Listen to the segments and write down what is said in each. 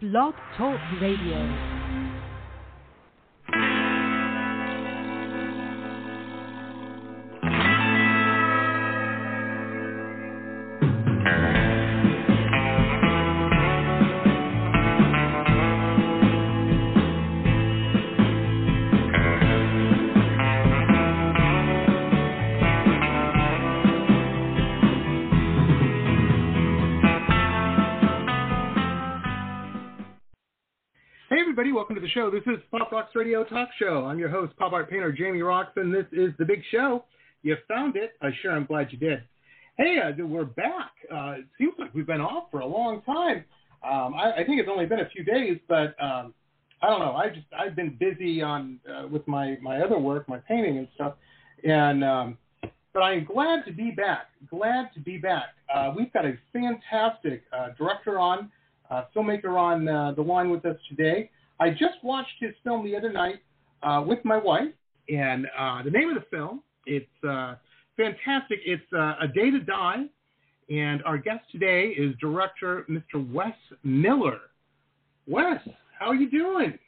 Blog Talk Radio. Welcome to the show. This is Pop Rocks Radio Talk Show. I'm your host, pop art painter Jamie Roxx, and this is the big show. You found it. Uh, sure, I'm glad you did. Hey, uh, we're back. Uh, it seems like we've been off for a long time. Um, I, I, think it's only been a few days, but um, I don't know. I just I've been busy on uh, with my my other work, my painting and stuff, and um, but I'm glad to be back. Glad to be back. Uh, we've got a fantastic uh, director on, filmmaker on the line with us today. I just watched his film the other night uh, with my wife, and uh, the name of the film it's uh, fantastic. It's uh, A Day to Die, and our guest today is director Mr. Wes Miller. Wes, how are you doing?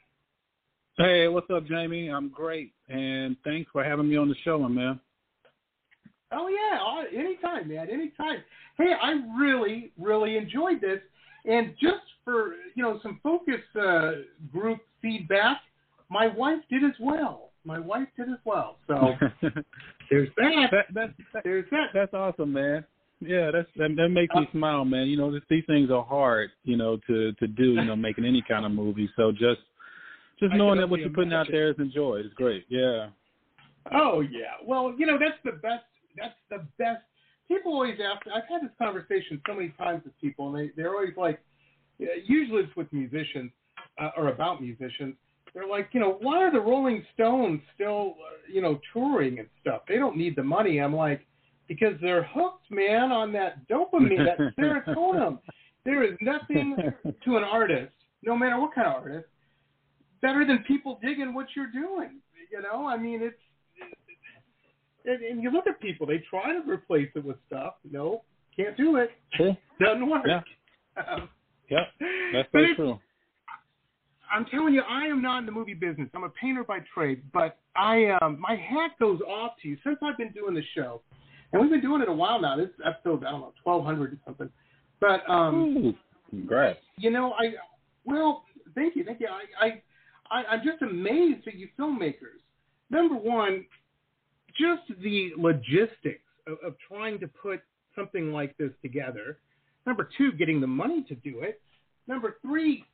Hey, what's up, Jamie? I'm great, and thanks for having me on the show, my man. Oh yeah, anytime, man, anytime. Hey, I really, really enjoyed this, and just for you know some focus uh, group feedback, my wife did as well. My wife did as well. So there's that. that, that, that there's that. That's awesome, man. Yeah, that's that, that makes me uh, smile, man. You know, this, these things are hard, you know, to to do. You know, making any kind of movie. So just just knowing that what you're putting out there is enjoyed is great. Yeah. Oh yeah. Well, you know, that's the best. That's the best people always ask. I've had this conversation so many times with people, and they they're always like, usually it's with musicians uh, or about musicians. They're like, you know, why are the Rolling Stones still, uh, you know, touring and stuff? They don't need the money. I'm like, because they're hooked, man, on that dopamine, that serotonin. there is nothing to an artist, no matter what kind of artist, better than people digging what you're doing. You know, I mean, it's and, and you look at people, they try to replace it with stuff. No, can't do it. Doesn't work. Yeah. Um, yeah, that's very true. I'm telling you, I am not in the movie business. I'm a painter by trade, but I um, my hat goes off to you since I've been doing the show, and we've been doing it a while now. This episode, I don't know, 1200 or something. But um, Ooh, congrats. You know, I well, thank you, thank you. I, I, I I'm just amazed at you filmmakers. Number one, just the logistics of, of trying to put something like this together. Number two, getting the money to do it. Number three,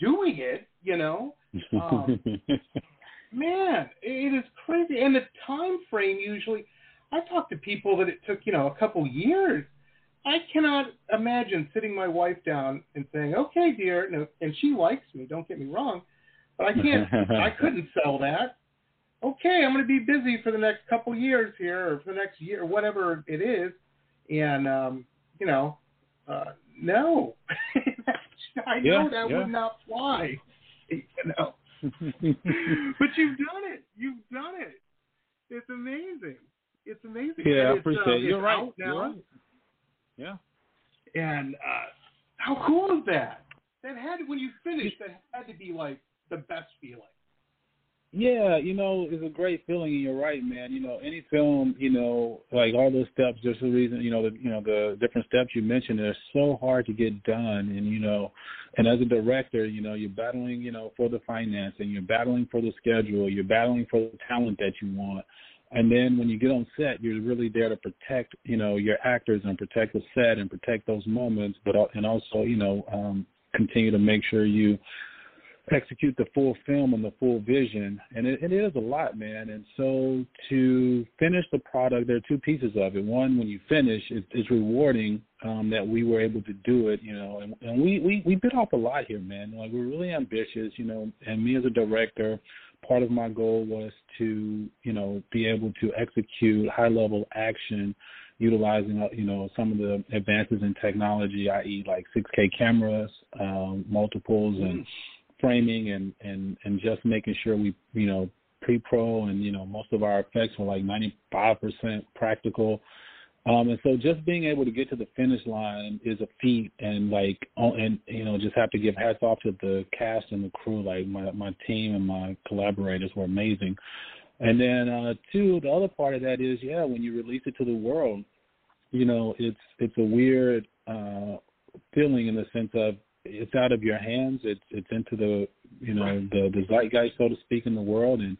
doing it. You know, um, man, it is crazy. And the time frame usually, I talk to people that it took you know a couple years. I cannot imagine sitting my wife down and saying, "Okay, dear," no, and she likes me. Don't get me wrong, but I can't. I couldn't sell that okay, I'm going to be busy for the next couple years here, or for the next year, or whatever it is, and um, you know, uh, no, I know that yeah. would not fly, you know. but you've done it. You've done it. It's amazing. It's amazing. Yeah, I appreciate uh, it. You're right. You're right. Yeah. And uh, how cool is that? That had when you finished, that had to be like the best feeling. Yeah, you know, it's a great feeling, and you're right, man. You know, any film, you know, like all those steps, there's a reason, you know, the you know the different steps you mentioned, they're so hard to get done, and you know, and as a director, you know, you're battling, you know, for the financing, you're battling for the schedule, you're battling for the talent that you want, and then when you get on set, you're really there to protect, you know, your actors and protect the set and protect those moments, but and also, you know, um, continue to make sure you execute the full film and the full vision. And it, it is a lot man. And so to finish the product there are two pieces of it. One when you finish it, it's rewarding um that we were able to do it you know. And, and we we we bit off a lot here man. Like we're really ambitious you know. And me as a director part of my goal was to you know be able to execute high level action utilizing uh, you know some of the advances in technology i.e. like 6k cameras um multiples and framing and and and just making sure we you know pre-pro and you know most of our effects were like 95% practical Um, and so just being able to get to the finish line is a feat, and like, oh, and you know, just have to give hats off to the cast and the crew. Like my my team and my collaborators were amazing. And then uh, two, the other part of that is, yeah, when you release it to the world, you know, it's it's a weird uh, feeling in the sense of it's out of your hands. It's it's into the you know the the zeitgeist, so to speak, in the world, and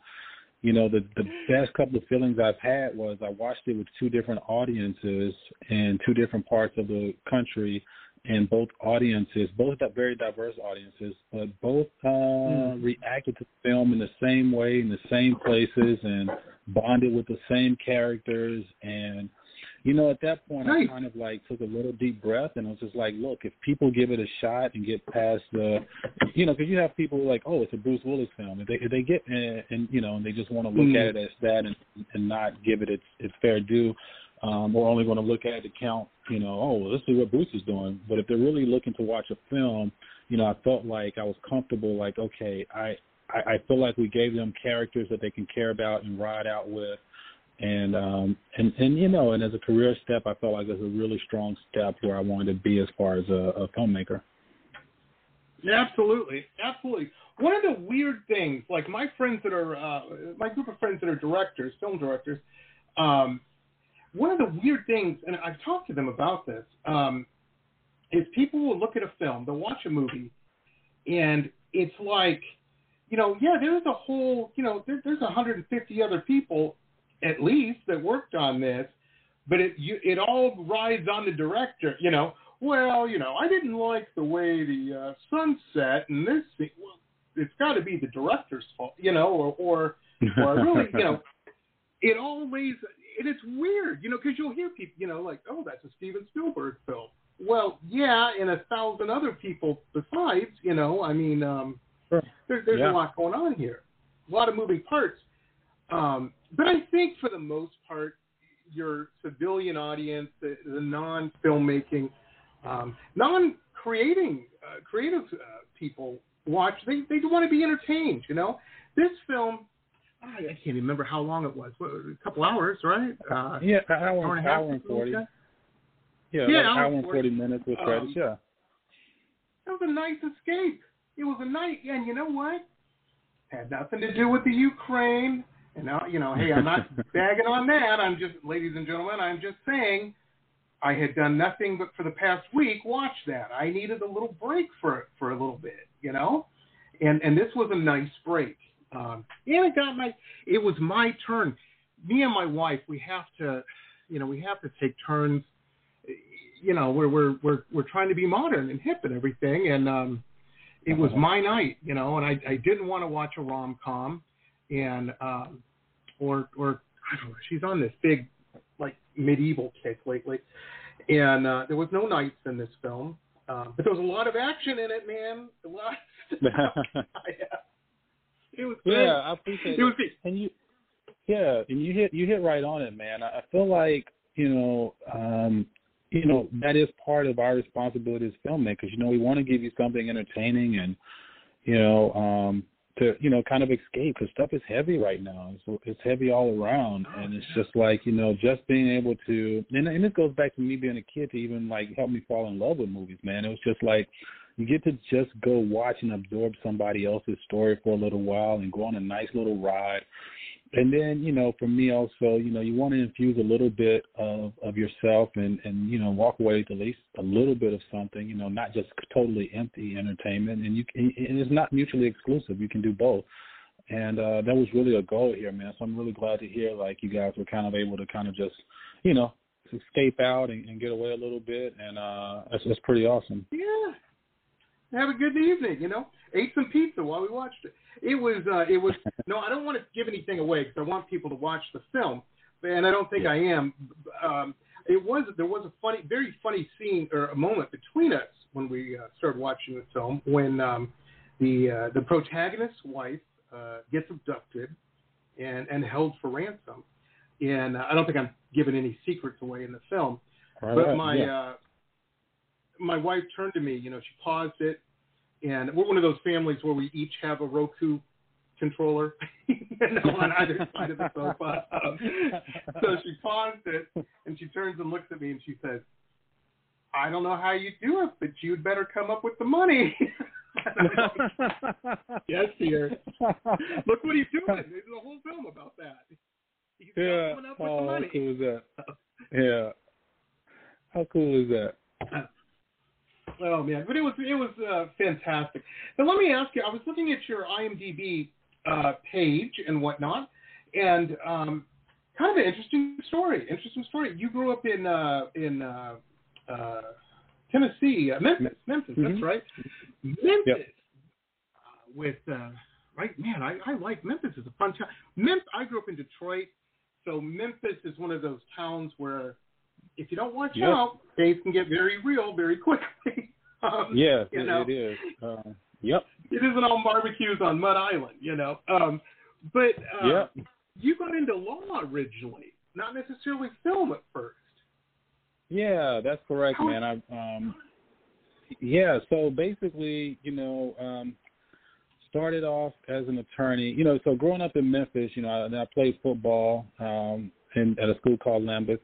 you know, the the best couple of feelings I've had was I watched it with two different audiences in two different parts of the country, and both audiences, both very diverse audiences, but both uh, mm. reacted to the film in the same way, in the same places, and bonded with the same characters, and you know, at that point, I kind of like took a little deep breath and I was just like, look, if people give it a shot and get past the, you know, because you have people like, oh, it's a Bruce Willis film. If they if they get and, and you know, and they just want to look mm. at it as that and and not give it its its fair due, um, or only going to look at it to count, you know, oh, well, this is what Bruce is doing. But if they're really looking to watch a film, you know, I felt like I was comfortable. Like, okay, I I, I feel like we gave them characters that they can care about and ride out with and um and and you know and as a career step i felt like it was a really strong step where i wanted to be as far as a, a filmmaker. Absolutely. Absolutely. One of the weird things like my friends that are uh my group of friends that are directors film directors um one of the weird things and i've talked to them about this um is people will look at a film they'll watch a movie and it's like you know yeah there's a whole you know there, there's 150 other people at least that worked on this, but it you, it all rides on the director. You know, well, you know, I didn't like the way the uh, sunset and this. Scene. Well, it's got to be the director's fault, you know, or or or really, you know, it always and it's weird, you know, because you'll hear people, you know, like, oh, that's a Steven Spielberg film. Well, yeah, and a thousand other people besides, you know. I mean, um, sure. there, there's yeah. a lot going on here, a lot of moving parts. Um, but I think for the most part, your civilian audience, the, the non-filmmaking, um, non-creating, uh, creative uh, people watch. They they want to be entertained. You know, this film. I, I can't remember how long it was. What, a couple hours, right? Uh, yeah, an hour, hour and, hour and forty. Yeah, yeah, like hour, hour and 40 minutes with credits. Um, yeah. That was a nice escape. It was a night, and you know what? Had nothing to do with the Ukraine. And now, you know, hey, I'm not bagging on that. I'm just, ladies and gentlemen, I'm just saying I had done nothing but for the past week watch that. I needed a little break for for a little bit, you know, and and this was a nice break. Um, and it got my, it was my turn. Me and my wife, we have to, you know, we have to take turns. You know, we're we're we're we're trying to be modern and hip and everything, and um, it was my night, you know, and I I didn't want to watch a rom com and um, or or I don't know, she's on this big like medieval kick lately, and uh, there was no knights in this film, um, but there was a lot of action in it, man. A lot. yeah. It was good. Yeah, I appreciate it. It. Was good. And you, yeah, and you hit you hit right on it, man. I feel like you know, um, you know, that is part of our responsibility as filmmakers. You know, we want to give you something entertaining and you know, um, to you know kind of escape because stuff is heavy right now. It's, it's heavy all around, and it's just like you know just being able to and, and it goes back to me being a kid to even like help me fall in love with movies. Man, it was just like you get to just go watch and absorb somebody else's story for a little while and go on a nice little ride and then you know for me also you know you want to infuse a little bit of of yourself and and you know walk away with at least a little bit of something you know not just totally empty entertainment. And you and it's not mutually exclusive. You can do both. And uh that was really a goal here man. So i'm really glad to hear like you guys were kind of able to kind of just you know escape out and, and get away a little bit. And uh that's that's pretty awesome. Yeah have a good evening you know ate some pizza while we watched it it was uh, it was no, I don't want to give anything away because I want people to watch the film, and I don't think yeah. I am. Um, it was there was a funny, very funny scene or a moment between us when we uh, started watching the film when um, the uh, the protagonist's wife uh, gets abducted and and held for ransom, and uh, I don't think I'm giving any secrets away in the film, right, but my yeah. uh, my wife turned to me, you know, she paused it and we're one of those families where we each have a Roku controller, you know, on either side of the sofa. Um, so she paused it and she turns and looks at me and she says, "I don't know how you do it, but you'd better come up with the money." yes, dear. Look what he's doing. There's a whole film about that. He's yeah. coming up with oh, the money. how cool is that? Yeah. How cool is that? Oh man, but it was it was uh, fantastic. Now let me ask you. I was looking at your IMDb uh, page and whatnot, and um, kind of an interesting story. Interesting story. You grew up in uh, in uh, uh, Tennessee, uh, Memphis. Memphis, Mhm. that's right. Memphis. Yep. Uh, with uh, right, man, I, I like Memphis. It's a fun town. Memphis. I grew up in Detroit, so Memphis is one of those towns where if you don't watch Yep. out, things can get very real very quickly. um, Yeah, you know, it is. Uh, yep. it isn't all barbecues on Mud Island, you know. Um, but uh, Yep. you got into law originally, not necessarily film at first. Yeah, that's correct, How- man. I um yeah, so basically, you know, um started off as an attorney. You know, so growing up in Memphis, you know, I, I played football um in at a school called Lambuth.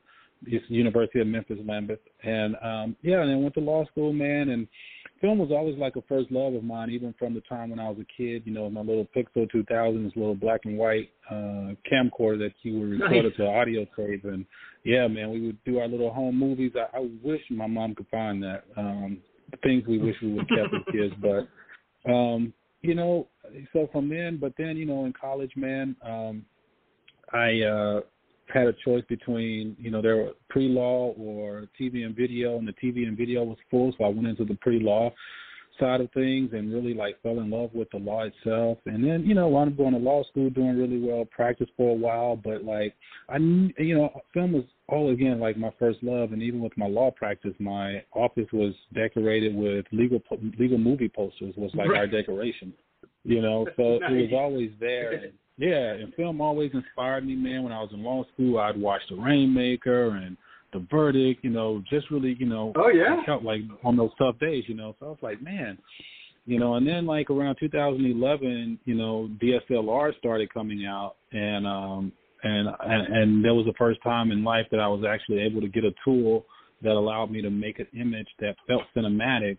It's University of Memphis Lambuth. And um yeah, and then went to law school, man, and film was always like a first love of mine, even from the time when I was a kid, you know, my little Pixel 2000, this little black and white uh camcorder that you would record Nice. to audio tape. And yeah, man, we would do our little home movies. I, I wish my mom could find that. Um things we wish we would have kept as kids. But um, you know, so from then but then, you know, in college, man, um I uh had a choice between, you know, there were pre-law or TV and video, and the TV and video was full, so I went into the pre-law side of things and really like fell in love with the law itself. And then, you know, wound up going to law school, doing really well, practiced for a while, but like I, you know, film was all again like my first love, and even with my law practice, my office was decorated with legal legal movie posters was like our decoration, you know. So it was always there. And, yeah, and film always inspired me, man. When I was in law school, I'd watch The Rainmaker and The Verdict, you know, just really, you know, Oh yeah. Felt like on those tough days, you know. So I was like, man, you know. And then like around 2011, you know, DSLR started coming out, and um, and and, and that was the first time in life that I was actually able to get a tool that allowed me to make an image that felt cinematic.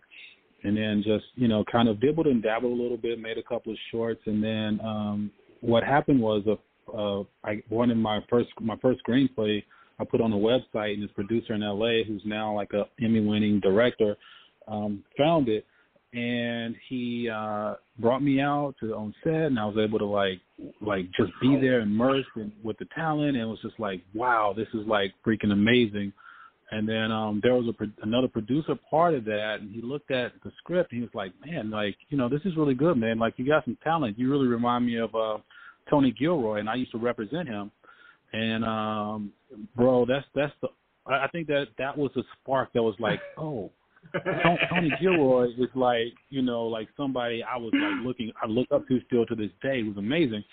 And then just you know, kind of dibbled and dabbled a little bit, made a couple of shorts, and then um, what happened was a uh, I one of my first my first screenplay I put on a website, and this producer in LA, who's now like a Emmy-winning director, um, found it, and he uh, brought me out to on set, and I was able to like like just be there immersed in, with the talent, and it was just like, wow, this is like freaking amazing. And then um there was a pro- another producer part of that, and he looked at the script, and he was like, man, like you know, this is really good, man. Like you got some talent. You really remind me of uh Tony Gilroy, and I used to represent him. And um, bro, that's that's the. I think that that was the spark that was like, oh, Tony Gilroy is like, you know, like somebody I was like looking, I look up to still to this day. It was amazing.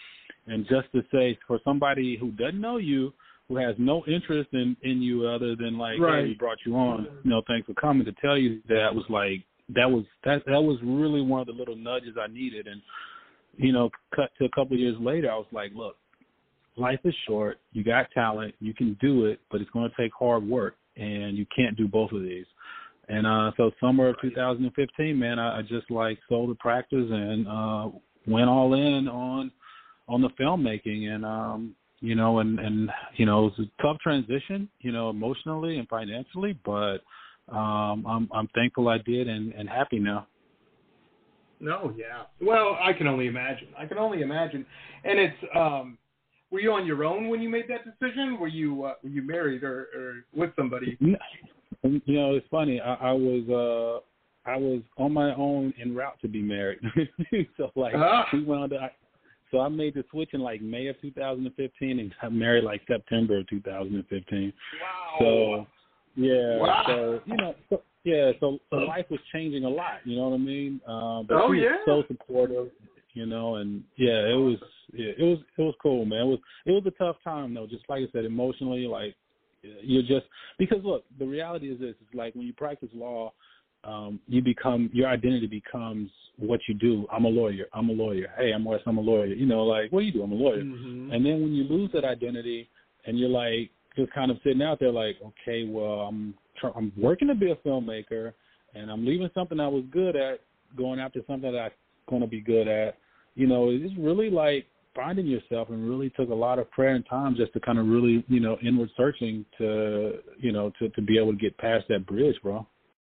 And just to say, for somebody who doesn't know you, who has no interest in in you other than like, Right. hey, we brought you on, you know, thanks for coming to tell you that was like that was that that was really one of the little nudges I needed. And you know, cut to a couple of years later, I was like, look, life is short. You got talent. You can do it, but it's going to take hard work, and you can't do both of these. And uh so summer of 2015, man, I, I just like sold the practice and uh went all in on on the filmmaking and um you know and and you know it was a tough transition, you know, emotionally and financially, but um I'm I'm thankful I did and and happy now. No, yeah. Well, I can only imagine. I can only imagine. And it's um were you on your own when you made that decision? Were you uh, were you married or, or with somebody? You know, it's funny. I, I was uh I was on my own en route to be married. so like Ah. we went on to I, so I made the switch in like May of 2015 and got married like September of 2015. Wow. So yeah, Wow. so you know, so, yeah, so, so life was changing a lot. You know what I mean? Uh, but Oh, she was yeah. so supportive. You know, and yeah, it was yeah, it was it was cool, man. It was it was a tough time though. Just like I said, emotionally, like you're just because look, the reality is this: it's like when you practice law, um, you become your identity becomes what you do. I'm a lawyer. I'm a lawyer. Hey, I'm Wes. I'm a lawyer. You know, like what do you do? I'm a lawyer. Mm-hmm. And then when you lose that identity, and you're like just kind of sitting out there, like, okay, well, I'm tr- I'm working to be a filmmaker, and I'm leaving something I was good at, going after something that I'm going to be good at. You know, it's really like finding yourself and really took a lot of prayer and time just to kind of really, you know, inward searching to, you know, to, to be able to get past that bridge, bro.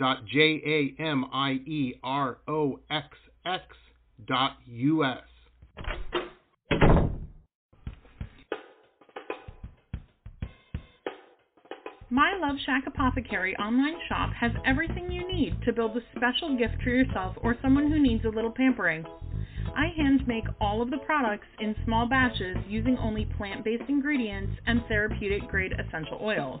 www.jamieroxx.us. My Love Shack Apothecary online shop has everything you need to build a special gift for yourself or someone who needs a little pampering. I hand make all of the products in small batches using only plant based ingredients and therapeutic grade essential oils.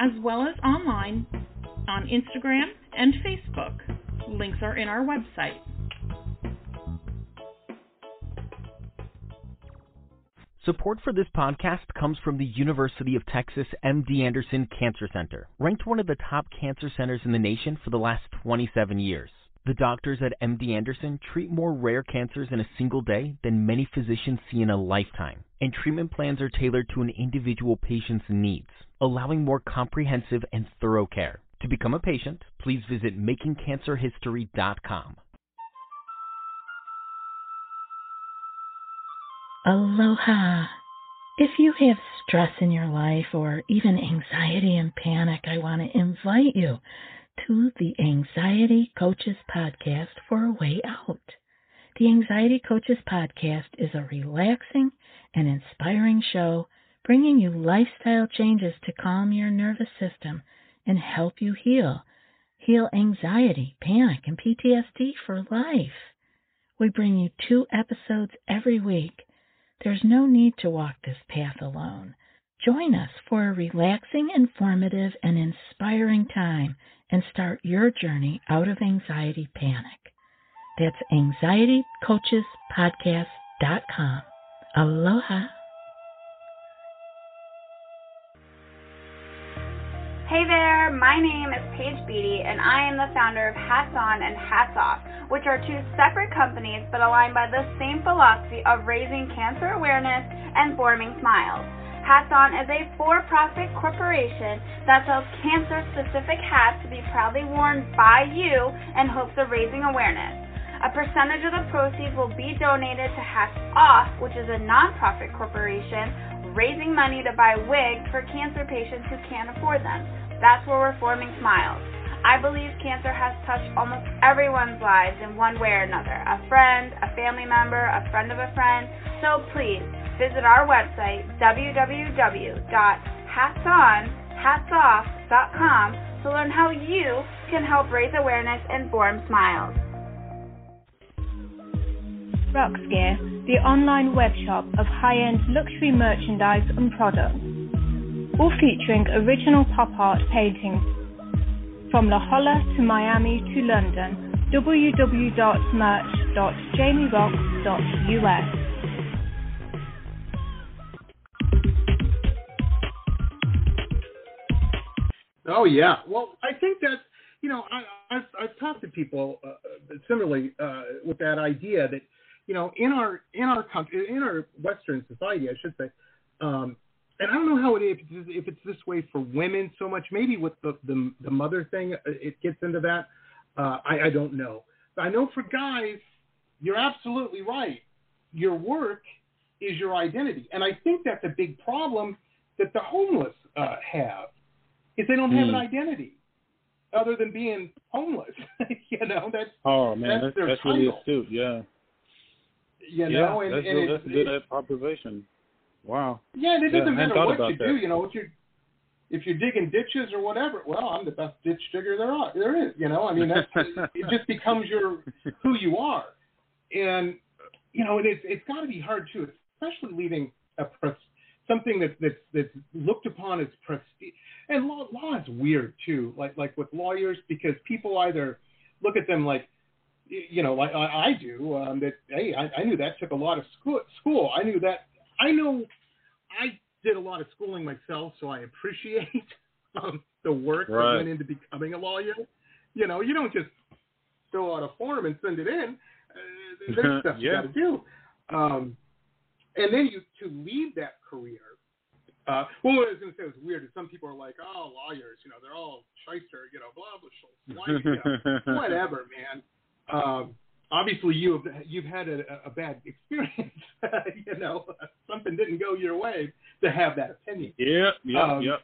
as well as online on Instagram and Facebook. Links are in our website. Support for this podcast comes from the University of Texas MD Anderson Cancer Center, ranked one of the top cancer centers in the nation for the last 27 years. The doctors at MD Anderson treat more rare cancers in a single day than many physicians see in a lifetime, and treatment plans are tailored to an individual patient's needs, allowing more comprehensive and thorough care. To become a patient, please visit makingcancerhistory.com. Aloha. If you have stress in your life or even anxiety and panic, I want to invite you to the Anxiety Coaches Podcast for a way out. The Anxiety Coaches Podcast is a relaxing and inspiring show bringing you lifestyle changes to calm your nervous system and help you heal. Heal anxiety, panic, and PTSD for life. We bring you two episodes every week. There's no need to walk this path alone. Join us for a relaxing, informative, and inspiring time and start your journey out of anxiety panic. That's anxietycoachespodcast.com. Aloha. Hey there, my name is Paige Beatty, and I am the founder of Hats On and Hats Off, which are two separate companies but aligned by the same philosophy of raising cancer awareness and forming smiles. Hats On is a for profit corporation that sells cancer specific hats to be proudly worn by you in hopes of raising awareness. A percentage of the proceeds will be donated to Hats Off, which is a nonprofit corporation raising money to buy wigs for cancer patients who can't afford them. That's where we're forming smiles. I believe cancer has touched almost everyone's lives in one way or another a friend, a family member, a friend of a friend. So please visit our website, www.hatsonhatsoff.com, to learn how you can help raise awareness and form smiles. Roxx Gear, the online web shop of high-end luxury merchandise and products, all featuring original pop art paintings from La Jolla to Miami to London. www.merch.jamieroxx.us Oh yeah. Well, I think that you know I, I've I've talked to people uh, similarly uh, with that idea that you know in our in our country in our Western society I should say, um, and I don't know how it is if it's this way for women so much. Maybe with the the, the mother thing uh, it gets into that. Uh, I, I don't know. But I know for guys, you're absolutely right. Your work is your identity, and I think that's a big problem that the homeless uh, have. Is they don't have an Hmm. identity other than being homeless. you know, that's Oh man, That's that's, their that's really astute. Yeah, you yeah, know, and, that's, and that's good it's- observation. Wow. Yeah, and it doesn't hadn't matter what you that. do. You know, what you're if you're digging ditches or whatever. Well, I'm the best ditch digger there are. There is. You know, I mean, that's it. Just becomes your who you are, and you know, and it's it's got to be hard too, especially leaving a pres- something that's that's that's looked upon as prestige. And law law is weird too, like like with lawyers because people either look at them like you know, like I, I do. Um, that hey, I, I knew that took a lot of school. School. I knew that. I know. I did a lot of schooling myself, so I appreciate um, the work that went into becoming a lawyer. You know, you don't just fill out a form and send it in. Uh, there's stuff you got to do. Um, and then you to leave that career. Uh, well, what I was going to say was weird. Is some people are like, "Oh, lawyers, you know, they're all shyster, you know, blah blah, blah, you know, whatever, man." Um, obviously, you have you've had a, a bad experience. you know, something didn't go your way to have that opinion. Yeah, yeah, Um, yep.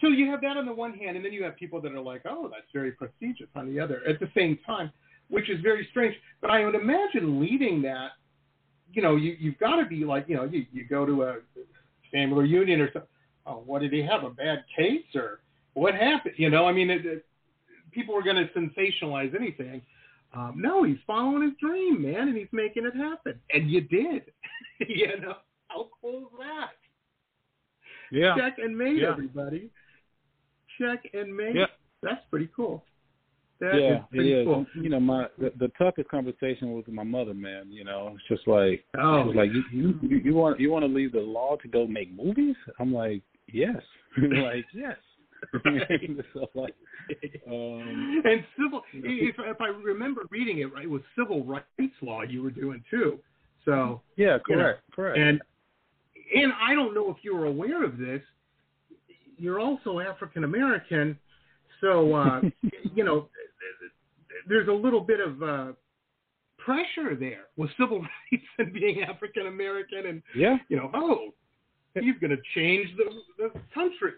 So you have that on the one hand, and then you have people that are like, "Oh, that's very prestigious." On the other, at the same time, which is very strange. But I would imagine leaving that, you know, you you've got to be like, you know, you you go to a family reunion or something. Oh, what did he have? A bad case or what happened? You know, I mean, it, it, people are going to sensationalize anything. Um, no, he's following his dream, man, and he's making it happen. And you did. you know, how cool is that? Yeah. Check and mate, Yeah. everybody. Check and mate. Yeah. That's pretty cool. That is yeah, it pretty is. cool. You know, my the, the toughest conversation was with my mother, man. You know, it's just like Oh, she was like, you you- you want you want to leave the law to go make movies? I'm like, yes, like yes. So like, um, and civil, if, if I remember reading it right, it was civil rights law you were doing too. So yeah, you know, correct, correct. And and I don't know if you were aware of this. You're also African American, so uh, you know there's a little bit of uh, pressure there with civil rights and being African American, and yeah, you know, oh, he's going to change the the country.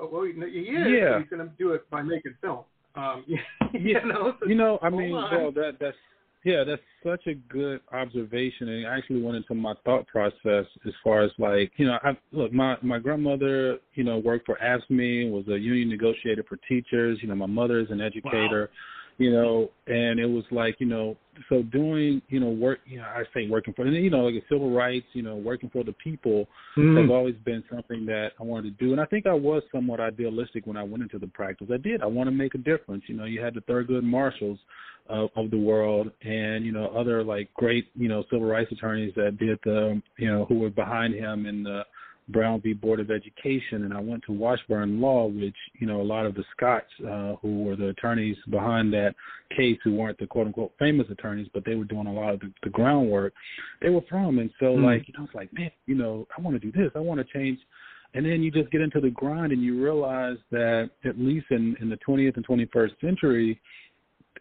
Oh, well, he is. Yeah. He's going to do it by making film. Um, you Yeah. know, so- you know, I mean, on. well, that that's yeah, that's such a good observation, and it actually went into my thought process as far as like, you know, I look, my my grandmother, you know, worked for AFSCME, was a union negotiator for teachers. You know, my mother is an educator. You know, and it was like, you know, so doing, you know, work, you know, I say working for, and you know, like civil rights, you know, working for the people Mm. has always been something that I wanted to do. And I think I was somewhat idealistic when I went into the practice. I did. I want to make a difference. You know, you had the Thurgood Marshalls of, of the world and, you know, other like great, you know, civil rights attorneys that did the, you know, who were behind him in the Brown v. Board of Education. And I went to Washburn Law, which, you know, a lot of the Scotts uh, who were the attorneys behind that case who weren't the quote unquote famous attorneys, but they were doing a lot of the, the groundwork they were from. And so, Mm. like, you know, it's like, man, you know, I want to do this. I want to change. And then you just get into the grind and you realize that at least in, in the 20th and 21st century,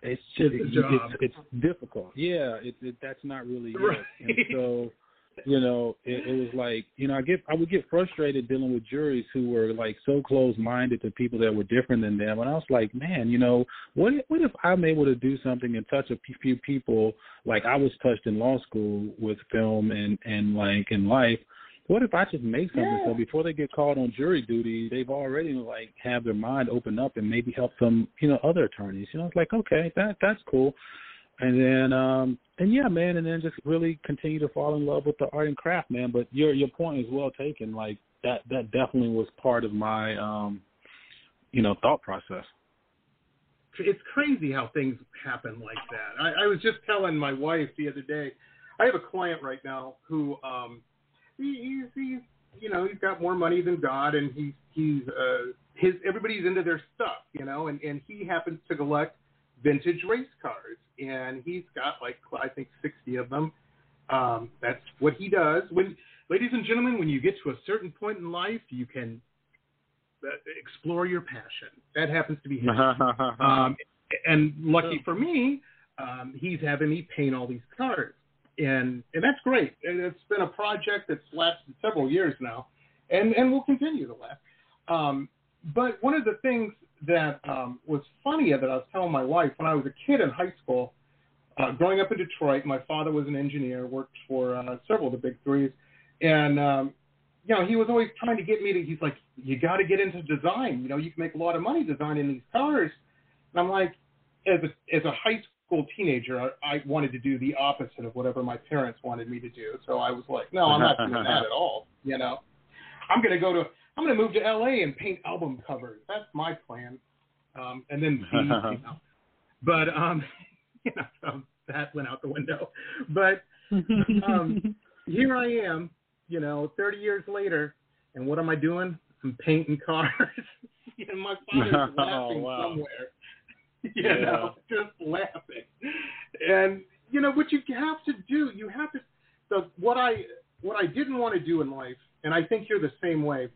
it's just It's it's, it's, difficult. Yeah, it, it, that's not really Right. it. And so, you know, it, it was like, you know, I get I would get frustrated dealing with juries who were like so close minded to people that were different than them, and I was like, man, you know, what if, what if I'm able to do something and touch a few people like I was touched in law school with film and and like in life. What if I just make something so before they get called on jury duty, they've already like have their mind open up and maybe help some, you know, other attorneys. You know, it's like okay, that that's cool. And then um and yeah, man, and then just really continue to fall in love with the art and craft, man. But your your point is well taken. Like that that definitely was part of my um you know, thought process. it's crazy how things happen like that. I, I was just telling my wife the other day. I have a client right now who um he, he's he's you know he's got more money than God and he's he's uh his everybody's into their stuff you know and and he happens to collect vintage race cars and he's got like I think sixty of them. Um, that's what he does. When ladies and gentlemen, when you get to a certain point in life, you can uh, explore your passion. That happens to be him. um, and lucky for me, um, he's having me paint all these cars, and and that's great. And it's been a project that's lasted several years now, and and will continue to last. Um, but one of the things that um, was funny that I was telling my wife when I was a kid in high school, uh, growing up in Detroit, my father was an engineer, worked for uh, several of the big threes, and um, you know he was always trying to get me to. He's like, you got to get into design. You know, you can make a lot of money designing these cars. And I'm like, as a as a high school teenager, I, I wanted to do the opposite of whatever my parents wanted me to do. So I was like, no, I'm not doing that at all. You know, I'm gonna go to I'm gonna move to LA and paint album covers. That's my plan. Um, and then see, you know. But um, you know, so that went out the window. But um, here I am, you know, 30 years later, and what am I doing? I'm painting cars. and my father's laughing Oh, wow. somewhere. you Yeah. know, just laughing. And you know what you have to do, you have to. The what I what I didn't want to do in life, and I think you're the same way,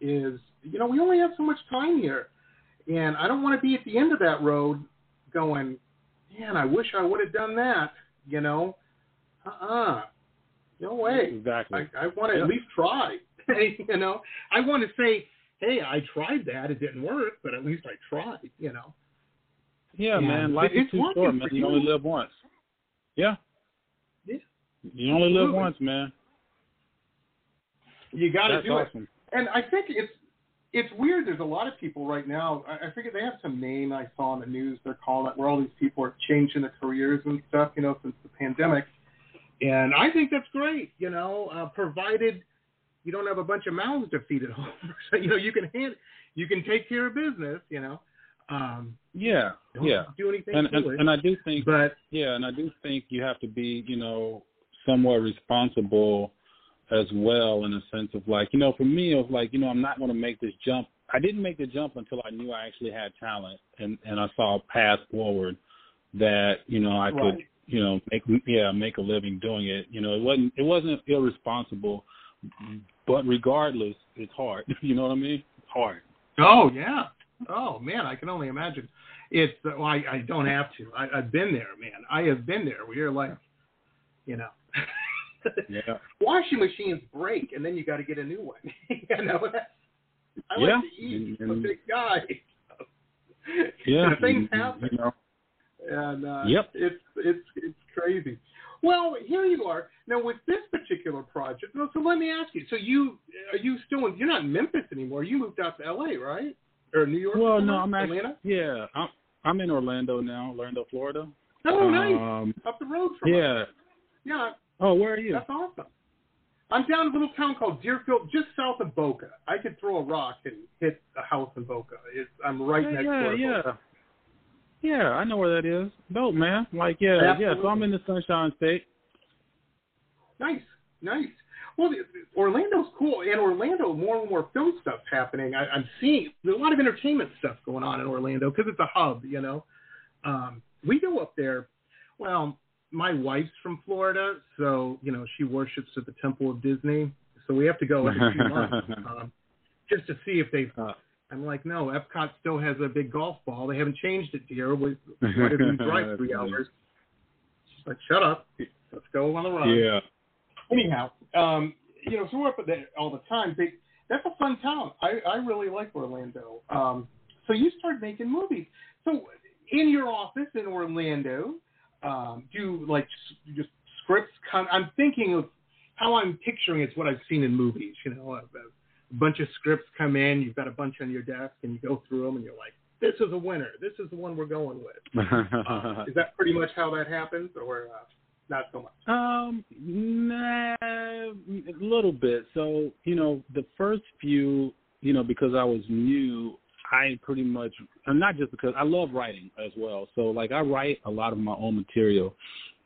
is you know we only have so much time here, and I don't want to be at the end of that road going, man, I wish I would have done that. You know, uh-uh, no way. Exactly. I, I want to Yeah. at least try. you know, I want to say, hey, I tried that. It didn't work, but at least I tried. You know. Yeah, Yeah, man. Life is too short, man. You you. only live once. Yeah. Yeah. You only live once, man. You got to do it. And I think it's it's weird. There's a lot of people right now. I, I forget they have some name I saw on the news. They're calling it where all these people are changing their careers and stuff. You know, since the pandemic. And I think that's great. You know, uh, provided you don't have a bunch of mouths to feed at home. so you know you can hand you can take care of business. You know. Um, Yeah. Yeah. do anything And, and and I do think but Yeah, and I do think you have to be, you know, somewhat responsible as well in a sense of like, you know, for me it was like, you know, I'm not going to make this jump. I didn't make the jump until I knew I actually had talent and and I saw a path forward that, you know, I could, you know, make yeah, make a living doing it. You know, it wasn't it wasn't irresponsible, but regardless, it's hard. You know what I mean? It's hard. Oh yeah. Oh man, I can only imagine. It's well, I, I don't have to. I, I've been there, man. I have been there. Where you're like, you know, Yeah. washing machines break, and then you got to get a new one. you know, I Yeah. like to eat. I'm a big guy. Yeah. things you- happen. You know. and uh, Yep. it's it's it's crazy. Well, here you are now with this particular project. No, so let me ask you. So you are you still in? You're not in Memphis anymore. You moved out to L.A., right? Or New York? Well, no. I'm actually Atlanta. yeah, I'm I'm in Orlando now, Orlando, Florida. Oh, nice. Um, Up the road from us. yeah. Yeah, Oh, where are you? that's awesome. I'm down in a little town called Deerfield, just south of Boca. I could throw a rock and hit a house in Boca. It's, I'm right yeah, next yeah, door. to yeah. Boca. Yeah, I know where that is. Dope, man. Like, yeah, yeah. So I'm in the Sunshine State. Nice, nice. Well, Orlando's cool, and Orlando more and more film stuff's happening. I, I'm seeing there's a lot of entertainment stuff going on in Orlando because it's a hub. You know, um, we go up there. Well, my wife's from Florida, so you know she worships at the Temple of Disney. So we have to go every few months um, just to see if they've. Uh. I'm like, no, Epcot still has a big golf ball. They haven't changed it, dear. We, why did we drive three hours? She's like, shut up. Let's go on the run Yeah. anyhow, um, you know, so we're up there all the time. They, that's a fun town. I, I really like Orlando. Um, so you started making movies. So in your office in Orlando, um, do like just scripts come? I'm thinking of how I'm picturing it's what I've seen in movies. You know, a, a bunch of scripts come in, you've got a bunch on your desk, and you go through them, and you're like, this is a winner. This is the one we're going with. Uh, is that pretty much how that happens, or uh, not so much? Um, nah, a little bit. So, you know, the first few, you know, because I was new, I pretty much, and not just because I love writing as well. So, like, I write a lot of my own material.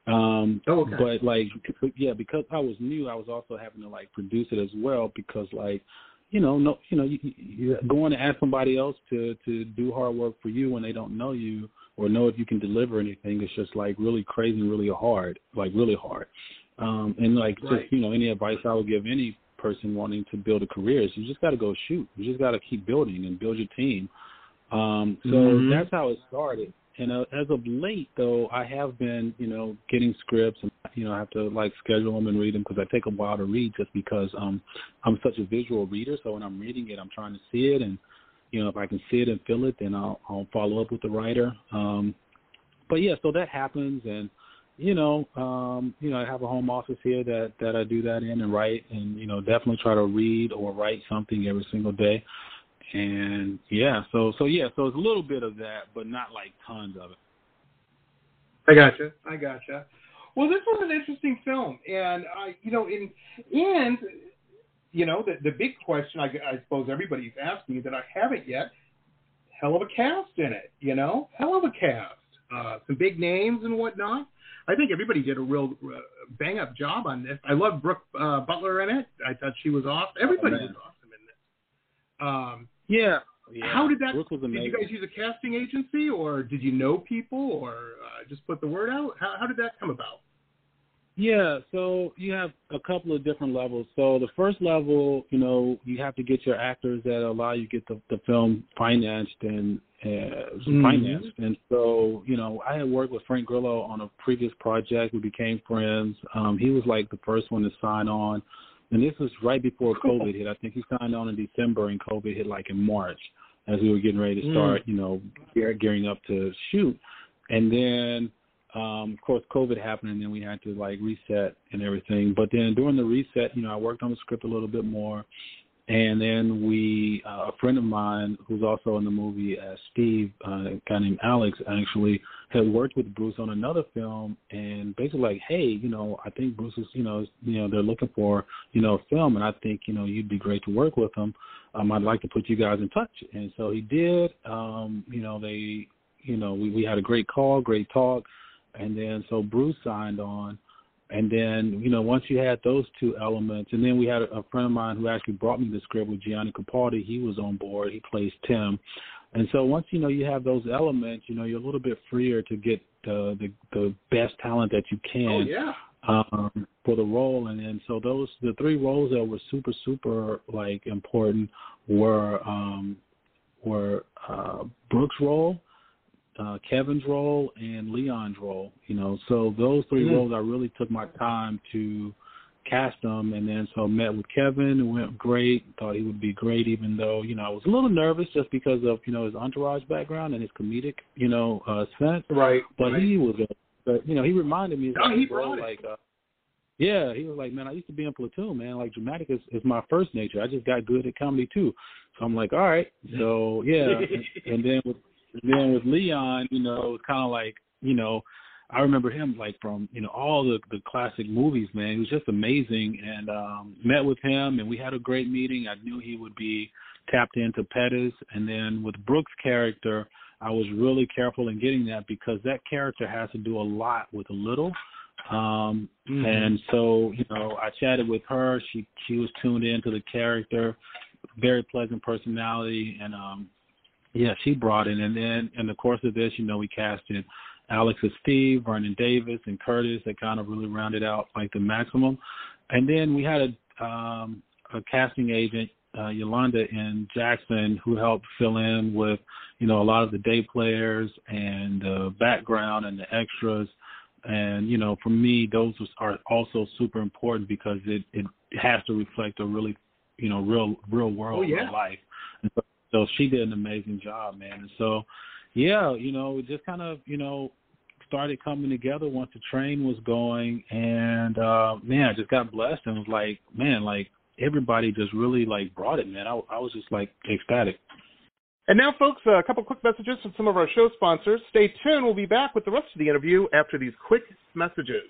Um, Oh, okay. but like, yeah, because I was new, I was also having to like produce it as well because like, you know, no, you know, you, you you're going to ask somebody else to to do hard work for you when they don't know you or know if you can deliver anything. It's just like really crazy, really hard, like really hard. Um, and like Right. just you know, any advice I would give any person wanting to build a career is you just got to go shoot. You just got to keep building and build your team. Um, so Mhm. that's how it started. and uh, as of late, though, I have been, you know, getting scripts, and you know, I have to like schedule them and read them because I take a while to read, just because um, I'm such a visual reader. So when I'm reading it, I'm trying to see it, and you know, if I can see it and feel it, then I'll, I'll follow up with the writer. Um, but yeah, so that happens, and you know, um, you know, I have a home office here that that I do that in and write, and you know, definitely try to read or write something every single day. And yeah, so so yeah, so it's a little bit of that, but not like tons of it. I gotcha. I gotcha. Well, this was an interesting film, and I, you know, in and you know, the the big question I, I suppose everybody's asking that I haven't yet. Hell of a cast in it, you know, hell of a cast. Uh, some big names and whatnot. I think everybody did a real uh, bang up job on this. I love Brooke uh, Butler in it. I thought she was awesome. Everybody oh, was awesome in this. Um, yeah. yeah. How did that? Brooke was did you guys use a casting agency, or did you know people, or uh, just put the word out? How, how did that come about? Yeah, so you have a couple of different levels. So the first level, you know, you have to get your actors that allow you to get the, the film financed and uh, mm-hmm. financed. And so, you know, I had worked with Frank Grillo on a previous project. We became friends. Um, he was like the first one to sign on. And this was right before COVID hit. I think he signed on in December and COVID hit like in March as we were getting ready to mm. start, mm. you know, gearing up to shoot. And then um, of course, COVID happened, and then we had to like reset and everything. But then during the reset, you know, I worked on the script a little bit more, and then we, uh, a friend of mine who's also in the movie as Steve, uh, a guy named Alex, actually had worked with Bruce on another film, and basically like, hey, you know, I think Bruce is, you know, you know, they're looking for, you know, a film, and I think, you know, you'd be great to work with him. Um, I'd like to put you guys in touch, and so he did. Um, you know, they, you know, we we had a great call, great talk and then so Bruce signed on, and then you know once you had those two elements, and then we had a, friend of mine who actually brought me the script with Gianni Capaldi. He was on board. He plays Tim, and so once you know you have those elements, you know you're a little bit freer to get the the, the best talent that you can. Oh yeah. Um, for the role, and then so those the three roles that were super super like important were um, were uh, Brooks' role, uh, Kevin's role and Leon's role. You know, so those 3 mm-hmm. roles I really took my time to cast them, and then so met with Kevin. It went great. Thought he would be great, even though you know I was a little nervous just because of you know his entourage background and his comedic you know uh, sense. Right. But right. he was, a, you know, he reminded me. No, he brought like, uh, yeah, he was like, man, I used to be in Platoon, man. Like dramatic is, is my first nature. I just got good at comedy too. So I'm like, all right. So yeah, and, and then with then with Leon, you know, it was kind of like, you know, I remember him like from you know all the the classic movies, man. He was just amazing, and um, met with him, and we had a great meeting. I knew he would be tapped into Pettis, and then with Brooks' character, I was really careful in getting that because that character has to do a lot with a little. Um, mm-hmm. And so, you know, I chatted with her. She she was tuned into the character, very pleasant personality, and um, yeah, she brought in, and then in the course of this, you know, we casted Alex as Steve, Vernon Davis, and Curtis. That kind of really rounded out like the maximum. And then we had a um, a casting agent, uh, Yolanda in Jackson, who helped fill in with, you know, a lot of the day players and the background and the extras. And you know, for me, those are also super important because it it has to reflect a really, you know, real real world oh, yeah. real life. And so so she did an amazing job, man. And so, yeah, you know, just kind of, you know, started coming together once the train was going, and uh, man, I just got blessed and was like, man, like everybody just really like brought it, man. I, I was just like ecstatic. And now, folks, a couple quick messages from some of our show sponsors. Stay tuned. We'll be back with the rest of the interview after these quick messages.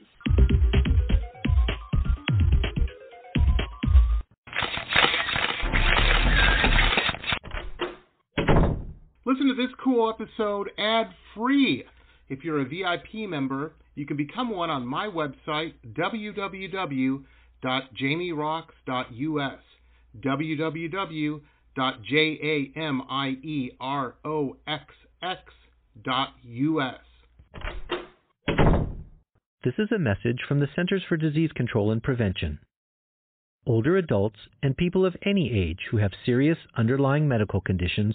To this cool episode ad free. If you're a VIP member, you can become one on my website, www.jamieroxx.us. www.jamieroxx.us. This is a message from the Centers for Disease Control and Prevention. Older adults and people of any age who have serious underlying medical conditions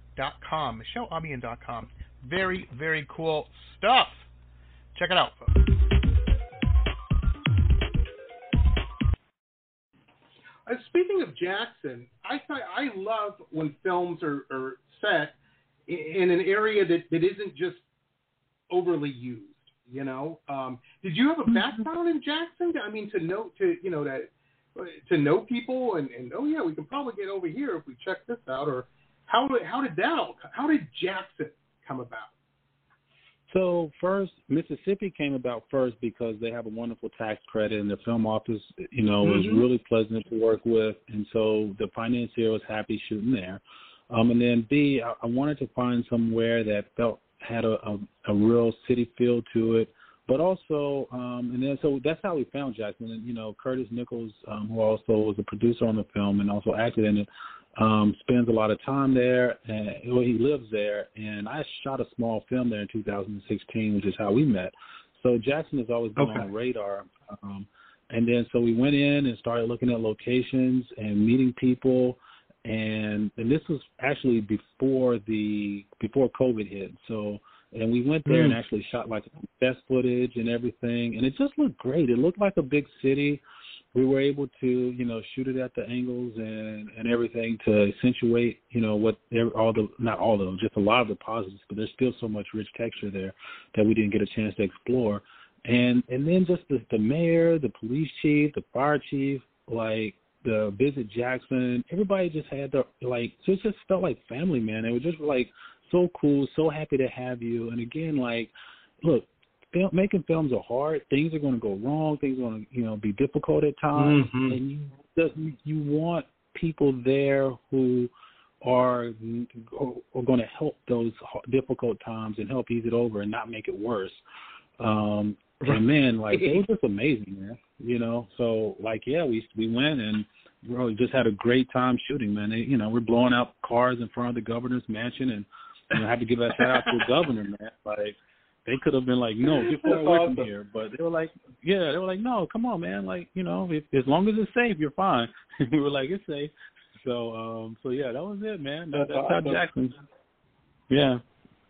com. MicheleAlbion.com. Very, very cool stuff. Check it out, folks. Uh, speaking of Jackson, I I love when films are, are set in an area that, that isn't just overly used. You know, um, did you have a background in Jackson? I mean, to know to you know to to know people and, and oh yeah, we can probably get over here if we check this out. Or how how did that all, how did Jackson come about? So first, Mississippi came about first because they have a wonderful tax credit, and the film office, you know, was Mhm. really pleasant to work with, and so the financier was happy shooting there. Um, and then B, I, I wanted to find somewhere that felt had a, a, a real city feel to it, but also, um, and then so that's how we found Jackson. And you know, Curtis Nichols, um, who also was a producer on the film and also acted in it, um, spends a lot of time there, and well, he lives there. And I shot a small film there in 2016, which is how we met. So Jackson has always been Okay. on radar. Um, and then so we went in and started looking at locations and meeting people and and this was actually before the before COVID hit. So and we went there and Mm. actually shot like best footage and everything, and it just looked great. It looked like a big city. We were able to you know shoot it at the angles and and everything to accentuate you know what all the not all of them, just a lot of the positives, but there's still so much rich texture there that we didn't get a chance to explore. And and then just the the mayor, the police chief, the fire chief, like the visit Jackson, everybody just had the like so it just felt like family, man. It was just like so cool, so happy to have you. And again, like, look, film, making films are hard. Things are going to go wrong. Things are going to you know be difficult at times, Mhm. and you you want people there who are are going to help those difficult times and help ease it over and not make it worse. Um, and man, like it was just amazing, man. You know, so like yeah, we we went and really just had a great time shooting, man. They, you know, we're blowing out cars in front of the governor's mansion, and you know, I had to give a shout out to the governor, man. Like they could have been like, no, get far away awesome. from here, but they were like, yeah, they were like, no, come on, man. Like you know, if, as long as it's safe, you're fine. we were like, it's safe. So, um, so yeah, that was it, man. That, that's awesome. how Jackson. Yeah.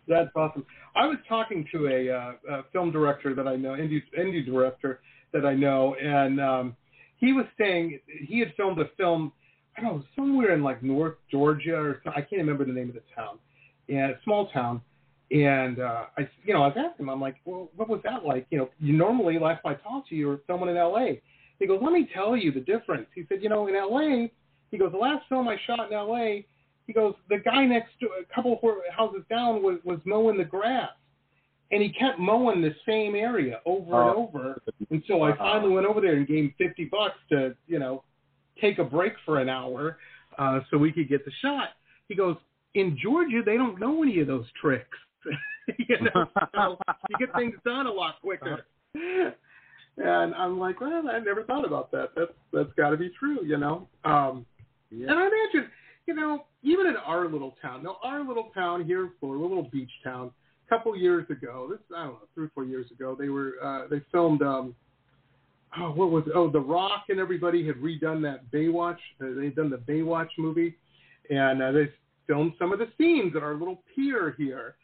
That's awesome. I was talking to a, uh, a film director that I know, indie indie director that I know, and um, he was saying he had filmed a film, I don't know, somewhere in like North Georgia or I can't remember the name of the town, and a small town. And uh, I, you know, I was asking him, I'm like, well, what was that like? You know, you normally last time I talked to you, you were filming in L.A. He goes, let me tell you the difference. He said, you know, in L.A., he goes, the last film I shot in L.A., he goes, the guy next to a couple of houses down was was mowing the grass and he kept mowing the same area over oh. and over until I finally went over there and gave him fifty bucks to, you know, take a break for an hour uh, so we could get the shot. He goes, in Georgia, they don't know any of those tricks. you know, so you get things done a lot quicker. And I'm like, well, I never thought about that. That's that's got to be true, you know. Um, yeah. And I imagine, you know, even in our little town. Now, our little town here in Florida, a little beach town a couple years ago, this I don't know, three or four years ago, they were uh, they filmed um, oh what was it? oh The Rock and everybody had redone that Baywatch. Uh, they'd done the Baywatch movie, and uh, they filmed some of the scenes at our little pier here.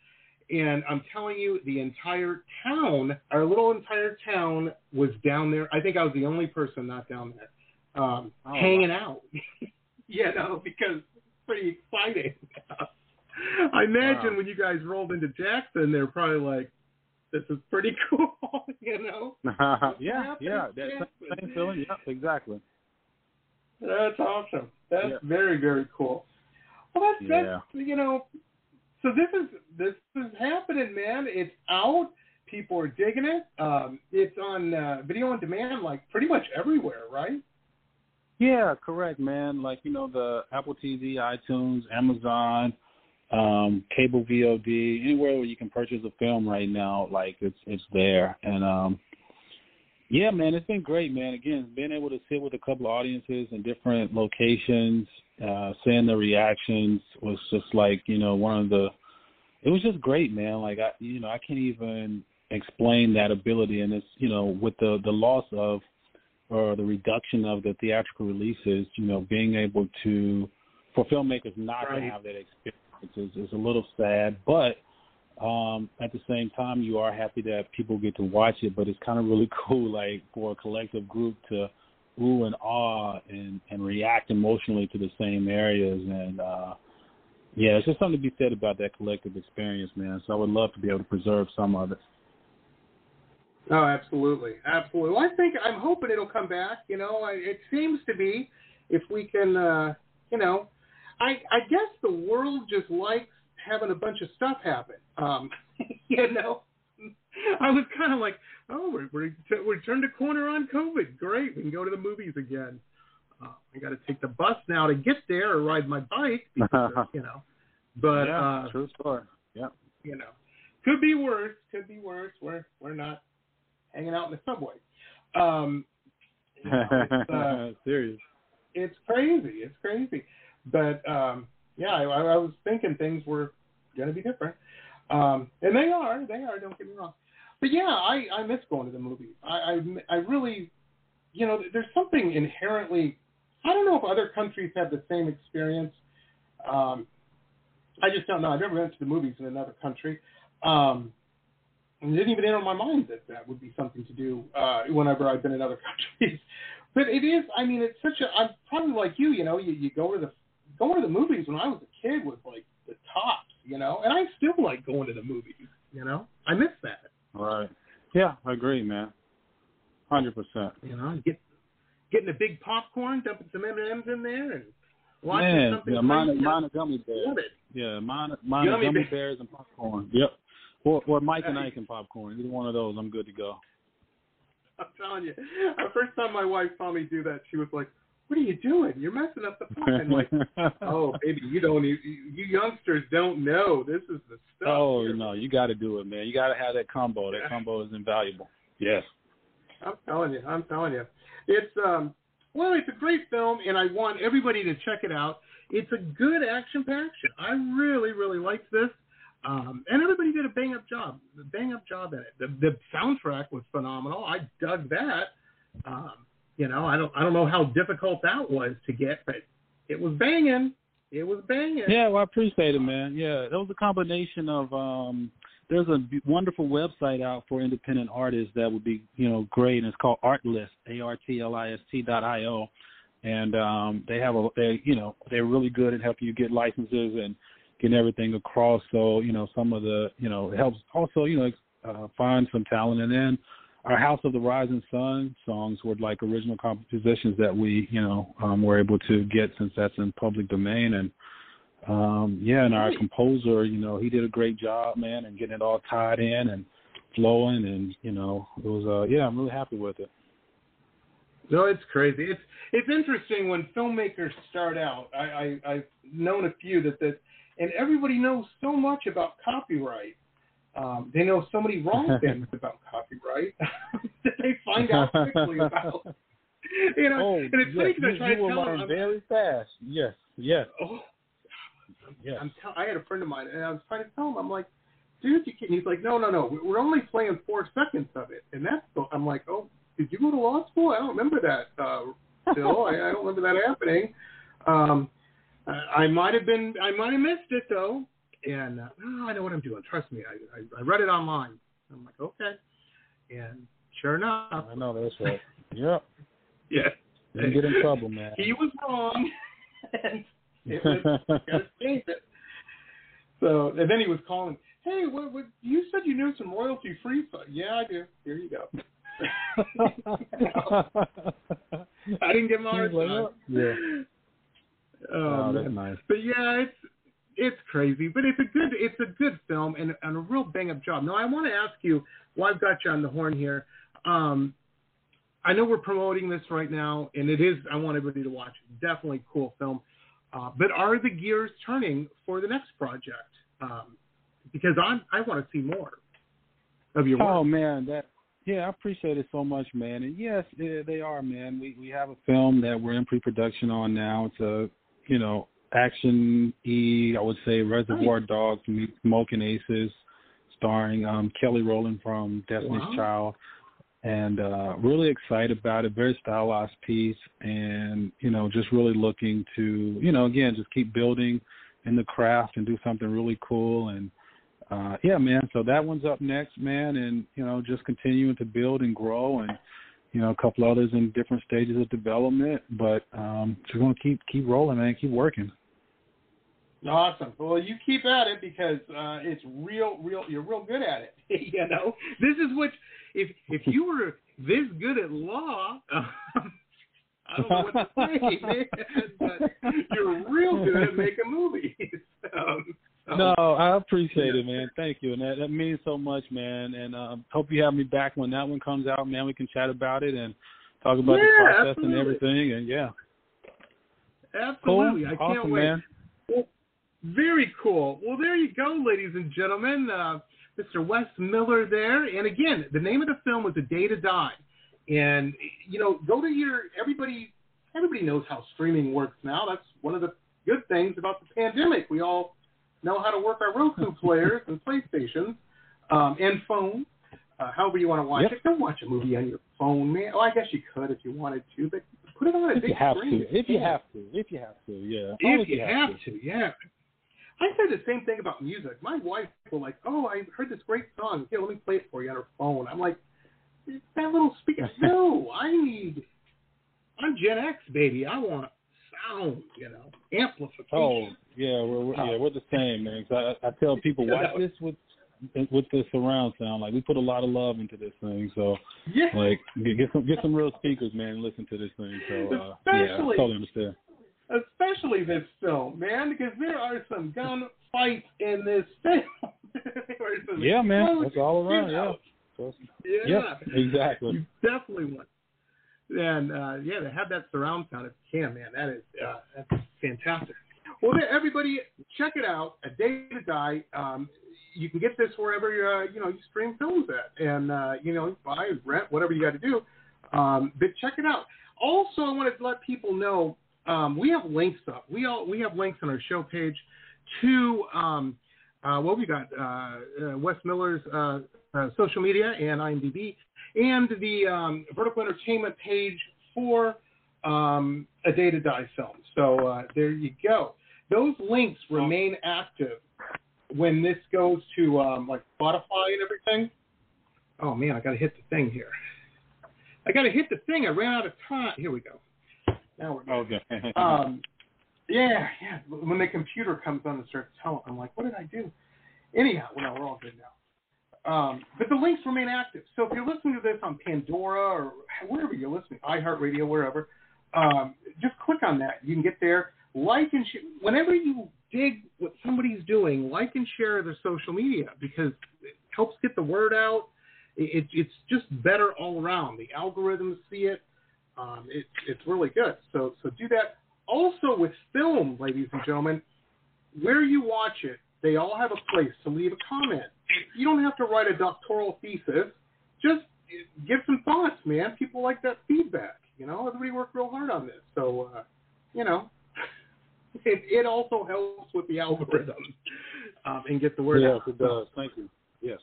And I'm telling you, the entire town, our little entire town, was down there. I think I was the only person not down there, um, oh, hanging wow. out. you know, because it's pretty exciting. I imagine wow. when you guys rolled into Jackson, they're probably like, "This is pretty cool," you know? yeah, yeah, that same feeling. Yeah, exactly. That's awesome. That's yeah. very very cool. Well, that's, yeah. that's you know. So this is this is happening, man. It's out. People are digging it. Um, it's on uh, video on demand, like pretty much everywhere, right? Yeah, correct, man. Like you know, the Apple TV, iTunes, Amazon, um, cable VOD, anywhere where you can purchase a film right now, like it's it's there. And um yeah, man, it's been great, man. Again, being able to sit with a couple of audiences in different locations, uh, seeing the reactions was just like, you know, one of the it was just great, man. Like I you know, I can't even explain that ability and it's you know, with the the loss of or the reduction of the theatrical releases, you know, being able to for filmmakers not right. to have that experience is, it's a little sad, but um, at the same time, you are happy that people get to watch it. But it's kind of really cool, like for a collective group to ooh and ah and and react emotionally to the same areas. And uh, yeah, it's just something to be said about that collective experience, man. So I would love to be able to preserve some of it. Oh, absolutely, absolutely. Well, I think I'm hoping it'll come back. You know, I, it seems to be if we can, uh, you know, I I guess the world just likes having a bunch of stuff happen. Um, you know, I was kind of like, oh, we're we're we're turned a corner on COVID. Great, we can go to the movies again. Uh, I got to take the bus now to get there or ride my bike because you know. But yeah, uh, true story. Yeah. You know, could be worse. Could be worse. We're we're not hanging out in the subway. Um, you know, it's, uh, Serious. It's crazy. It's crazy. But um, yeah, I, I was thinking things were going to be different, um, and they are. They are. Don't get me wrong. But yeah, I, I miss going to the movies. I, I I really, you know, there's something inherently. I don't know if other countries have the same experience. Um, I just don't know. I've never been to the movies in another country. Um, and it didn't even enter my mind that that would be something to do uh, whenever I've been in other countries. But it is. I mean, it's such a. I'm probably like you. You know, you, you go to the going to the movies when I was a kid was like the tops, you know, and I still like going to the movies, you know. I miss that. Right. Yeah, I agree, man. Hundred percent. You know, get getting a big popcorn, dumping some M and M's in there, and watching man, something. Yeah, mine, mine are gummy bears. Yeah, mine, mine gummy, gummy bears and popcorn. Yep. Or, or Mike and Ike and popcorn. Either one of those, I'm good to go. I'm telling you, the first time my wife saw me do that, she was like, what are you doing? You're messing up the plot. I'm like, oh, baby, you don't, you, you youngsters don't know. This is the stuff. Oh here. no, you got to do it, man. You got to have that combo. That combo is invaluable. Yes. I'm telling you, I'm telling you, it's um, well, it's a great film, and I want everybody to check it out. It's a good action package. I really, really liked this. Um, and everybody did a bang up job, a bang up job at it. The, the soundtrack was phenomenal. I dug that. Um, you know, I don't, I don't know how difficult that was to get, but it was banging. It was banging. Yeah, well, I appreciate it, man. Yeah, it was a combination of. um There's a wonderful website out for independent artists that would be, you know, great, and it's called Artlist, A R T L I S T dot I O, and um they have a, they, you know, they're really good at helping you get licenses and getting everything across. So, you know, some of the, you know, it helps also, you know, uh, find some talent, and then our House of the Rising Sun songs were like original compositions that we, you know, um, were able to get since that's in public domain. And um, yeah, and our composer, you know, he did a great job, man, and getting it all tied in and flowing. And you know, it was, uh, yeah, I'm really happy with it. No, it's crazy. It's it's interesting when filmmakers start out. I, I I've known a few that that, and everybody knows so much about copyright. Um, they know so many wrong things about copyright that they find out quickly about. You know, oh, and it's yes, funny because I try to tell them. very fast. Yes, yes. Oh, yes. I'm tell- I had a friend of mine, and I was trying to tell him, I'm like, dude, you can't. He's like, no, no, no, we're only playing four seconds of it, and that's. The, I'm like, oh, did you go to law school? I don't remember that, uh, Bill. I, I don't remember that happening. Um, I, I might have been, I might have missed it though, and uh, oh, I know what I'm doing. Trust me, I, I, I read it online. I'm like, okay, and sure enough, I know that's right. Yep. yeah, You can get in trouble, man. he was wrong, and it was it. So, and then he was calling, hey, what, what, you said you knew some royalty free stuff. Yeah, I do. Here you go. I didn't get my He's like, "Oh, yeah. Oh, Oh, that's nice. But yeah, it's it's crazy, but it's a good it's a good film and, and a real bang up job. Now I want to ask you, while I've got you on the horn here, um, I know we're promoting this right now, and it is I want everybody to watch. it. Definitely cool film. Uh, but are the gears turning for the next project? Um, because I'm I want to see more of your work. Oh man, that yeah, I appreciate it so much, man. And yes, they, they are, man. We we have a film that we're in pre-production on now. It's a you know action e I would say Reservoir Dogs meets Smoking Aces, starring um Kelly Rowland from Destiny's Wow. Child. And uh really excited about it, very stylized piece. And, you know, just really looking to, you know, again, just keep building in the craft and do something really cool. And uh yeah man. So that one's up next man. And you know just continuing to build and grow. And you know a couple others in different stages of development but um just gonna keep keep rolling man keep working Awesome. Well, you keep at it because uh, it's real, real. You're real good at it. you know, this is what if if you were this good at law, I don't know what to say, man. But you're real good at making movies. um, no i appreciate it man thank you and that, that means so much man and um hope you have me back when that one comes out man we can chat about it and talk about the process absolutely. and everything and yeah Absolutely. cool I can't awesome wait. man Well, very cool. Well, there you go, ladies and gentlemen. Uh, Mr. Wes Miller there. And again, the name of the film was A Day to Die. And, you know, go to your, everybody, everybody knows how streaming works now. That's one of the good things about the pandemic. We all know how to work our Roku players and PlayStations um, and phones. Uh, however you want to watch Yep. it. Don't watch a movie on your phone, man. Oh, I guess you could if you wanted to, but put it on a if big you have screen. to if you have to if you have to yeah if you have to, yeah. I say the same thing about music. My wife will like, oh, I heard this great song. Here, let me play it for you on her phone. I'm like, that little speaker. no, I need. I'm Gen X, baby. I want sound, you know, amplification. Oh yeah, we're, we're yeah we're the same, man. 'Cause I, I tell people watch this with with the surround sound. Like we put a lot of love into this thing, so Yeah. like get, some get some real speakers, man, and listen to this thing. So uh, yeah, I Especially- totally understand. especially this film, man, because there are some gun fights in this film. There are some Yeah, man, that's all around. Yeah. So, Yeah. yeah, exactly. You definitely want. and uh, yeah, to have that surround sound if you can, man, that is uh, that's fantastic. Well, then, everybody, check it out. A Day to Die. Um, you can get this wherever you uh, you know you stream films at, and uh, you know buy, rent, whatever you got to do. Um, but check it out. Also, I wanted to let people know um, we have links up. We all we have links on our show page to um, uh, what we got uh, uh, Wes Miller's uh, uh, social media and IMDb, and the um, Vertical Entertainment page for um, a Day to Die film. So uh, there you go. Those links remain active when this goes to um, like Spotify and everything. Oh man, I got to hit the thing here. I got to hit the thing. I ran out of time. Here we go. Now we're good. Okay. um, yeah, yeah. When the computer comes on and starts telling, I'm like, what did I do? Anyhow, well, no, we're all good now. Um, but the links remain active. So if you're listening to this on Pandora or wherever you're listening, iHeartRadio, wherever, um, just click on that. You can get there. Like and share. Whenever you dig what somebody's doing, like and share their social media because it helps get the word out. It, it's just better all around. The algorithms see it. Um, it. It's really good. So so do that. Also with film, ladies and gentlemen, where you watch it, they all have a place to leave a comment. You don't have to write a doctoral thesis. Just give some thoughts, man. People like that feedback. You know, everybody worked real hard on this. So, uh, you know, it, it also helps with the algorithm um, and get the word yes, out. Yes, it does. Thank you. Yes.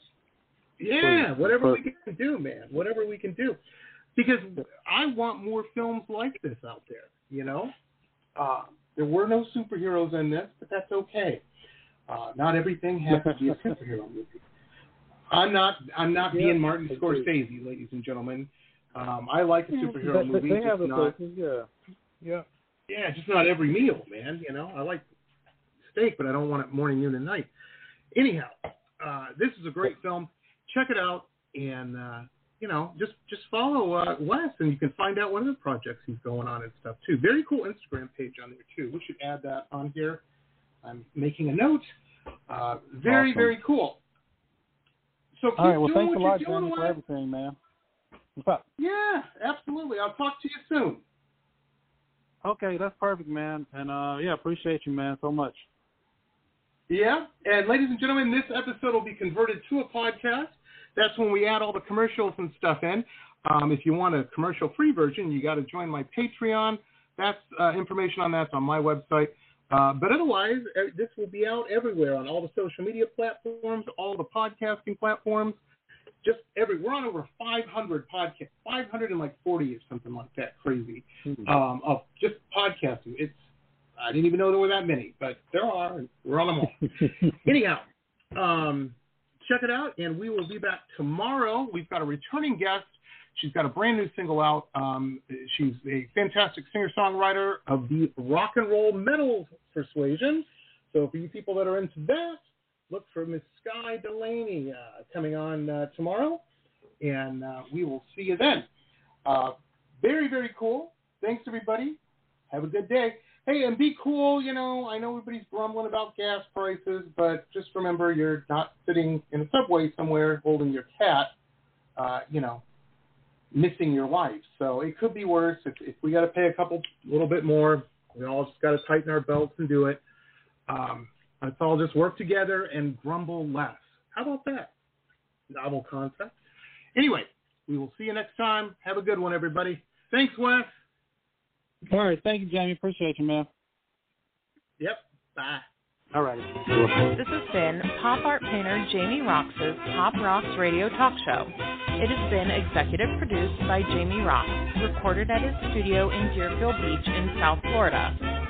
Yeah, Please. whatever Perfect. we can do, man. Whatever we can do, because I want more films like this out there. You know, uh, there were no superheroes in this, but that's okay. Uh, not everything has to be a superhero movie. I'm not. I'm not Yeah, being Martin. Scorsese, ladies and gentlemen. Um, I like a superhero movie, They just have a not. yeah. Yeah. Yeah, just not every meal, man. You know, I like steak, but I don't want it morning, noon, and night. Anyhow, uh, this is a great film. Check it out, and uh, you know, just just follow uh, Wes, and you can find out what other projects he's going on and stuff too. Very cool Instagram page on there too. We should add that on here. I'm making a note. Uh, very Awesome. very cool. So keep All right. Well, doing thanks a lot, you're doing, Johnny, for everything, man. What's up? Yeah, absolutely. I'll talk to you soon. Okay, that's perfect, man. And uh yeah, appreciate you, man, so much. Yeah, and ladies and gentlemen, this episode will be converted to a podcast. That's when we add all the commercials and stuff in. Um, if you want a commercial-free version, you got to join my Patreon. That's uh, information on that's on my website. Uh, but otherwise, uh, this will be out everywhere on all the social media platforms, all the podcasting platforms, just every. We're on over 500 podcasts, 540 or something like that, crazy, um, of just podcasting. It's I didn't even know there were that many, but there are, and we're on them all. Anyhow, um, check it out, and we will be back tomorrow. We've got a returning guest. She's got a brand new single out. Um, she's a fantastic singer songwriter of the rock and roll metal persuasion. So for you people that are into that, look for Miss Sky Delaney uh, coming on uh, tomorrow, and uh, we will see you then. Uh, very, very cool. Thanks, everybody. Have a good day. Hey, and be cool. You know, I know everybody's grumbling about gas prices, but just remember you're not sitting in a subway somewhere holding your cat, uh, you know, missing your life. So it could be worse. If, if we got to pay a couple, little bit more, we all just got to tighten our belts and do it. Um, let's all just work together and grumble less. How about that? Novel concept. Anyway, we will see you next time. Have a good one, everybody. Thanks, Wes. All right, thank you, Jamie. Appreciate you, man. Yep. Bye. All right. This has been pop art painter Jamie Roxx's Pop Rocks Radio Talk Show. It has been executive produced by Jamie Roxx, recorded at his studio in Deerfield Beach in South Florida.